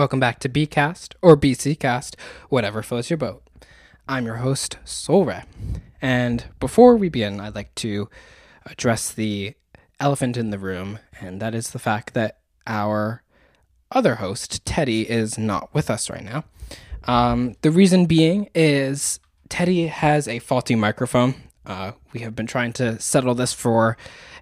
Welcome back to Bcast or BCcast, whatever floats your boat. I'm your host, Solre. And before we begin, I'd like to address the elephant in the room, and that is the fact that our other host, Teddy, is not with us right now. Um, the reason being is Teddy has a faulty microphone. Uh, we have been trying to settle this for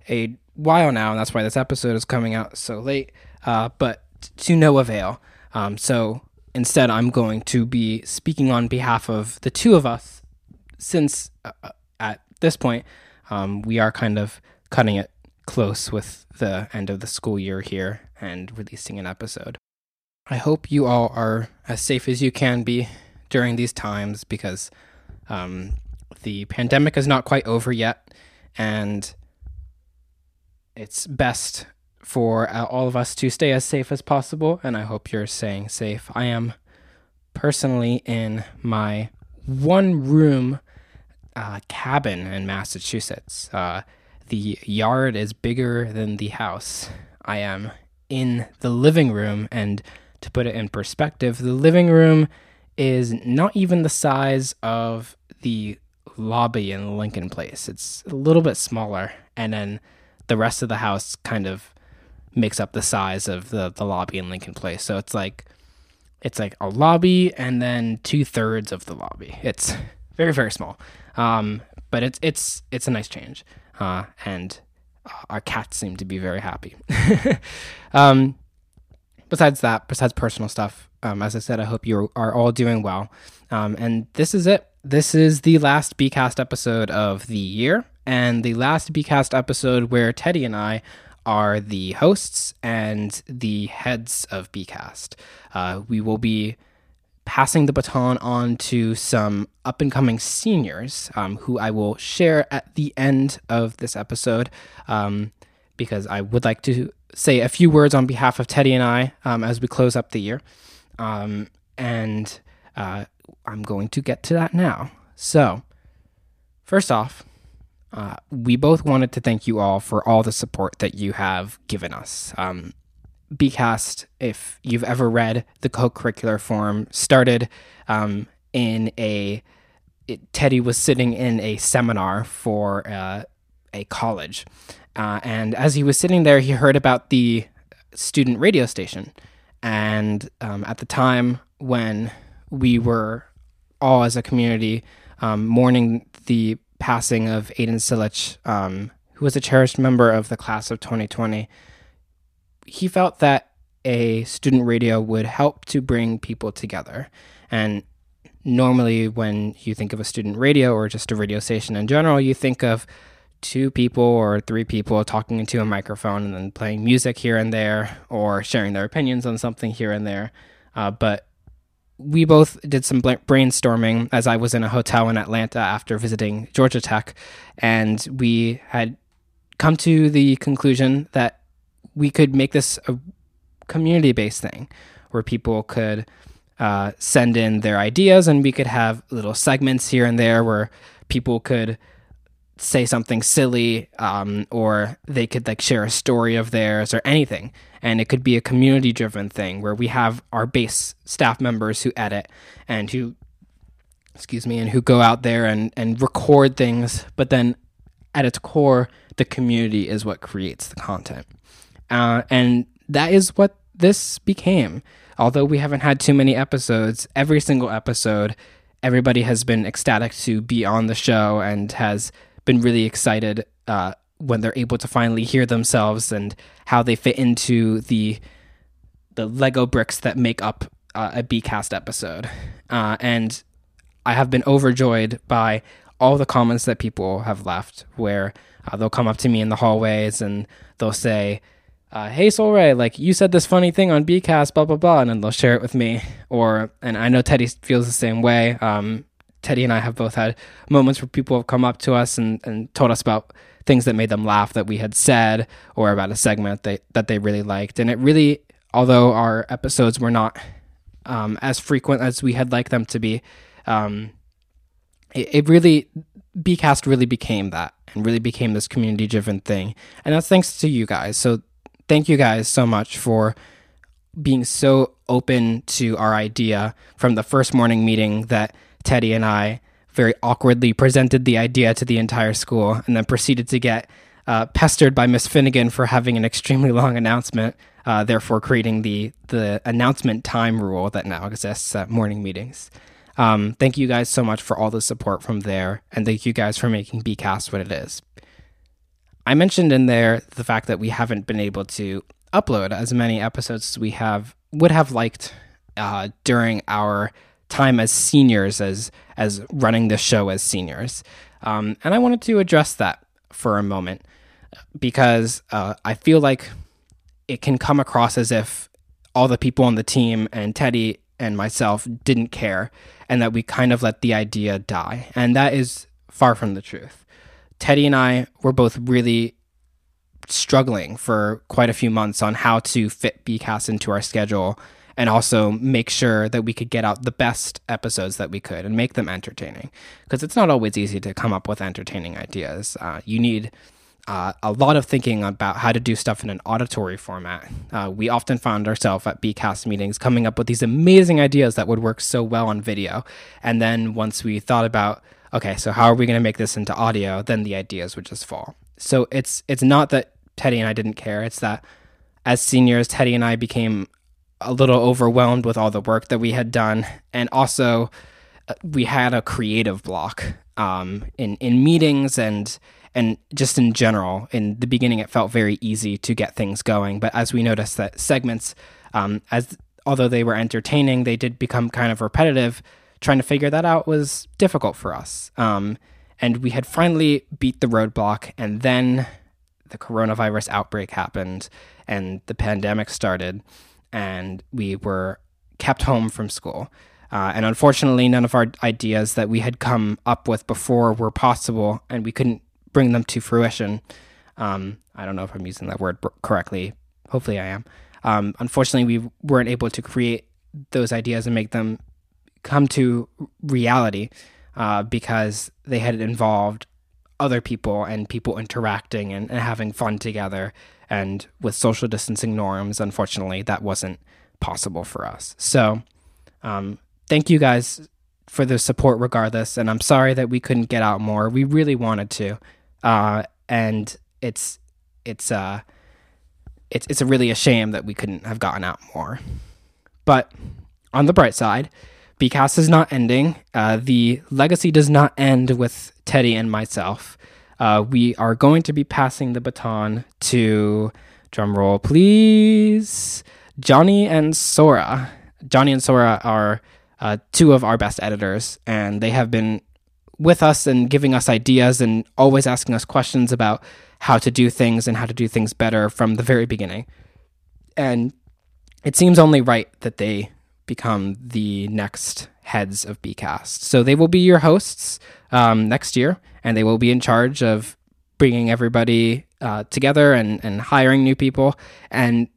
a while now, and that's why this episode is coming out so late, uh, but to no avail. Um, so instead, I'm going to be speaking on behalf of the two of us, since uh, uh, at this point, um, we are kind of cutting it close with the end of the school year here and releasing an episode. I hope you all are as safe as you can be during these times because um, the pandemic is not quite over yet, and it's best for uh, all of us to stay as safe as possible, and I hope you're staying safe. I am personally in my one room uh, cabin in Massachusetts. Uh, the yard is bigger than the house. I am in the living room, and to put it in perspective, the living room is not even the size of the lobby in Lincoln Place. It's a little bit smaller, and then the rest of the house kind of makes up the size of the the lobby in Lincoln Place. So it's like it's like a lobby and then two thirds of the lobby. It's very very small, um, but it's it's it's a nice change, uh, and our cats seem to be very happy. um, besides that, besides personal stuff, um, as I said, I hope you are all doing well. Um, and this is it. This is the last Bcast episode of the year, and the last Bcast episode where Teddy and I are the hosts and the heads of Bcast. Uh, we will be passing the baton on to some up and coming seniors um, who I will share at the end of this episode um, because I would like to say a few words on behalf of Teddy and I um, as we close up the year. Um, and uh, I'm going to get to that now. So, first off, uh, we both wanted to thank you all for all the support that you have given us. Um, Bcast, if you've ever read the co-curricular form, started um, in a it, Teddy was sitting in a seminar for uh, a college, uh, and as he was sitting there, he heard about the student radio station. And um, at the time when we were all as a community um, mourning the passing of Aiden Silich, um, who was a cherished member of the class of 2020, he felt that a student radio would help to bring people together. And normally, when you think of a student radio or just a radio station in general, you think of two people or three people talking into a microphone and then playing music here and there or sharing their opinions on something here and there. Uh, but we both did some brainstorming as I was in a hotel in Atlanta after visiting Georgia Tech, and we had come to the conclusion that we could make this a community based thing where people could uh, send in their ideas and we could have little segments here and there where people could say something silly um, or they could like share a story of theirs or anything. And it could be a community driven thing where we have our base staff members who edit and who excuse me and who go out there and and record things. But then at its core the community is what creates the content. Uh, and that is what this became. Although we haven't had too many episodes every single episode everybody has been ecstatic to be on the show and has been really excited uh, when they're able to finally hear themselves and how they fit into the the Lego bricks that make up uh, a Bcast episode. Uh, and I have been overjoyed by all the comments that people have left, where uh, they'll come up to me in the hallways and they'll say, uh, "Hey, Sol Ray, like you said this funny thing on Bcast, blah blah blah," and then they'll share it with me. Or, and I know Teddy feels the same way. Um, Teddy and I have both had moments where people have come up to us and, and told us about things that made them laugh that we had said or about a segment that, that they really liked. And it really, although our episodes were not um, as frequent as we had liked them to be, um, it, it really, Bcast really became that and really became this community driven thing. And that's thanks to you guys. So thank you guys so much for being so open to our idea from the first morning meeting that Teddy and I very awkwardly presented the idea to the entire school and then proceeded to get uh, pestered by Miss Finnegan for having an extremely long announcement, uh, therefore creating the the announcement time rule that now exists at morning meetings. Um, thank you guys so much for all the support from there, and thank you guys for making BCast what it is. I mentioned in there the fact that we haven't been able to upload as many episodes as we have would have liked uh, during our time as seniors, as as running the show as seniors, um, and I wanted to address that for a moment because uh, I feel like it can come across as if all the people on the team and Teddy and myself didn't care and that we kind of let the idea die. And that is far from the truth. Teddy and I were both really struggling for quite a few months on how to fit BCast into our schedule and also make sure that we could get out the best episodes that we could and make them entertaining. Because it's not always easy to come up with entertaining ideas. Uh, you need uh, a lot of thinking about how to do stuff in an auditory format. Uh, we often found ourselves at BCast meetings coming up with these amazing ideas that would work so well on video. And then once we thought about, okay, so how are we going to make this into audio, then the ideas would just fall. So it's it's not that Teddy and I didn't care. It's that as seniors, Teddy and I became a little overwhelmed with all the work that we had done, and also uh, we had a creative block um, in in meetings and and just in general, in the beginning, it felt very easy to get things going. But as we noticed that segments, um, as although they were entertaining, they did become kind of repetitive. Trying to figure that out was difficult for us. Um, and we had finally beat the roadblock, and then the coronavirus outbreak happened, and the pandemic started, and we were kept home from school. Uh, and unfortunately, none of our ideas that we had come up with before were possible, and we couldn't bring them to fruition. Um, I don't know if I'm using that word correctly. Hopefully, I am. Um, unfortunately, we weren't able to create those ideas and make them come to reality uh, because they had involved other people and people interacting and, and, having fun together. And with social distancing norms, unfortunately, that wasn't possible for us. So, um, thank you guys for the support regardless. And I'm sorry that we couldn't get out more. We really wanted to uh, and it's it's uh it's it's a really a shame that we couldn't have gotten out more. But on the bright side, BCast is not ending. Uh, the legacy does not end with Teddy and myself. Uh, we are going to be passing the baton to drumroll, please. Johnny and Sora. Johnny and Sora are uh, two of our best editors, and they have been with us and giving us ideas and always asking us questions about how to do things and how to do things better from the very beginning. And it seems only right that they become the next heads of BCast. So they will be your hosts um, next year, and they will be in charge of bringing everybody uh, together and, and hiring new people. And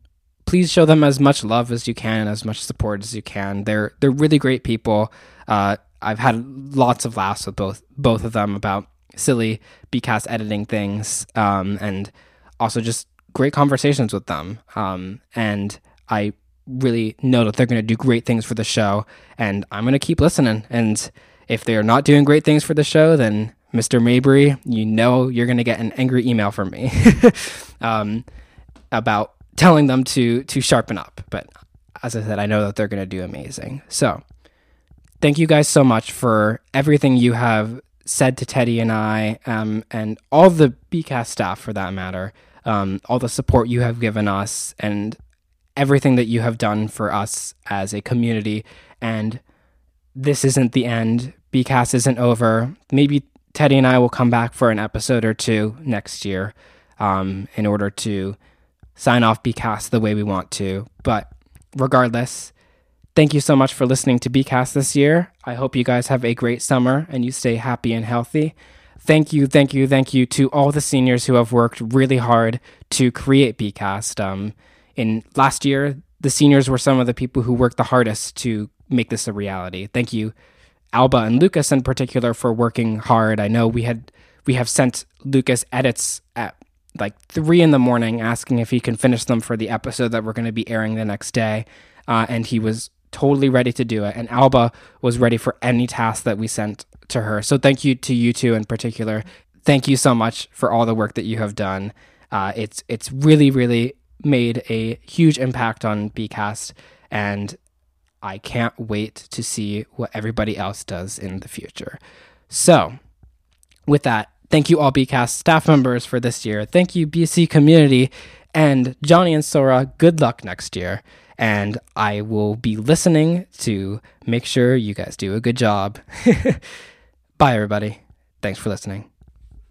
please show them as much love as you can, as much support as you can. They're they're really great people. Uh, I've had lots of laughs with both both of them about silly BCast editing things, um, and also just great conversations with them. Um, and I really know that they're going to do great things for the show, and I'm going to keep listening. And if they're not doing great things for the show, then Mr. Mabry, you know you're going to get an angry email from me um, about telling them to to sharpen up. But as I said, I know that they're going to do amazing. So thank you guys so much for everything you have said to Teddy and I, um, and all the BCast staff for that matter, um, all the support you have given us, and everything that you have done for us as a community. And this isn't the end. BCast isn't over. Maybe Teddy and I will come back for an episode or two next year um, in order to sign off BCast the way we want to. But regardless, Thank you so much for listening to BCast this year. I hope you guys have a great summer and you stay happy and healthy. Thank you, thank you, thank you to all the seniors who have worked really hard to create BCast. Um, in last year, the seniors were some of the people who worked the hardest to make this a reality. Thank you, Alba and Lucas in particular, for working hard. I know we had we have sent Lucas edits at like three in the morning asking if he can finish them for the episode that we're going to be airing the next day. Uh, and he was totally ready to do it. And Alba was ready for any task that we sent to her. So thank you to you two in particular. Thank you so much for all the work that you have done. Uh, it's it's really really made a huge impact on Bcast, and I can't wait to see what everybody else does in the future. So, with that, thank you all Bcast staff members for this year. Thank you BC community and Johnny and Sora. Good luck next year. And I will be listening to make sure you guys do a good job. Bye, everybody. Thanks for listening.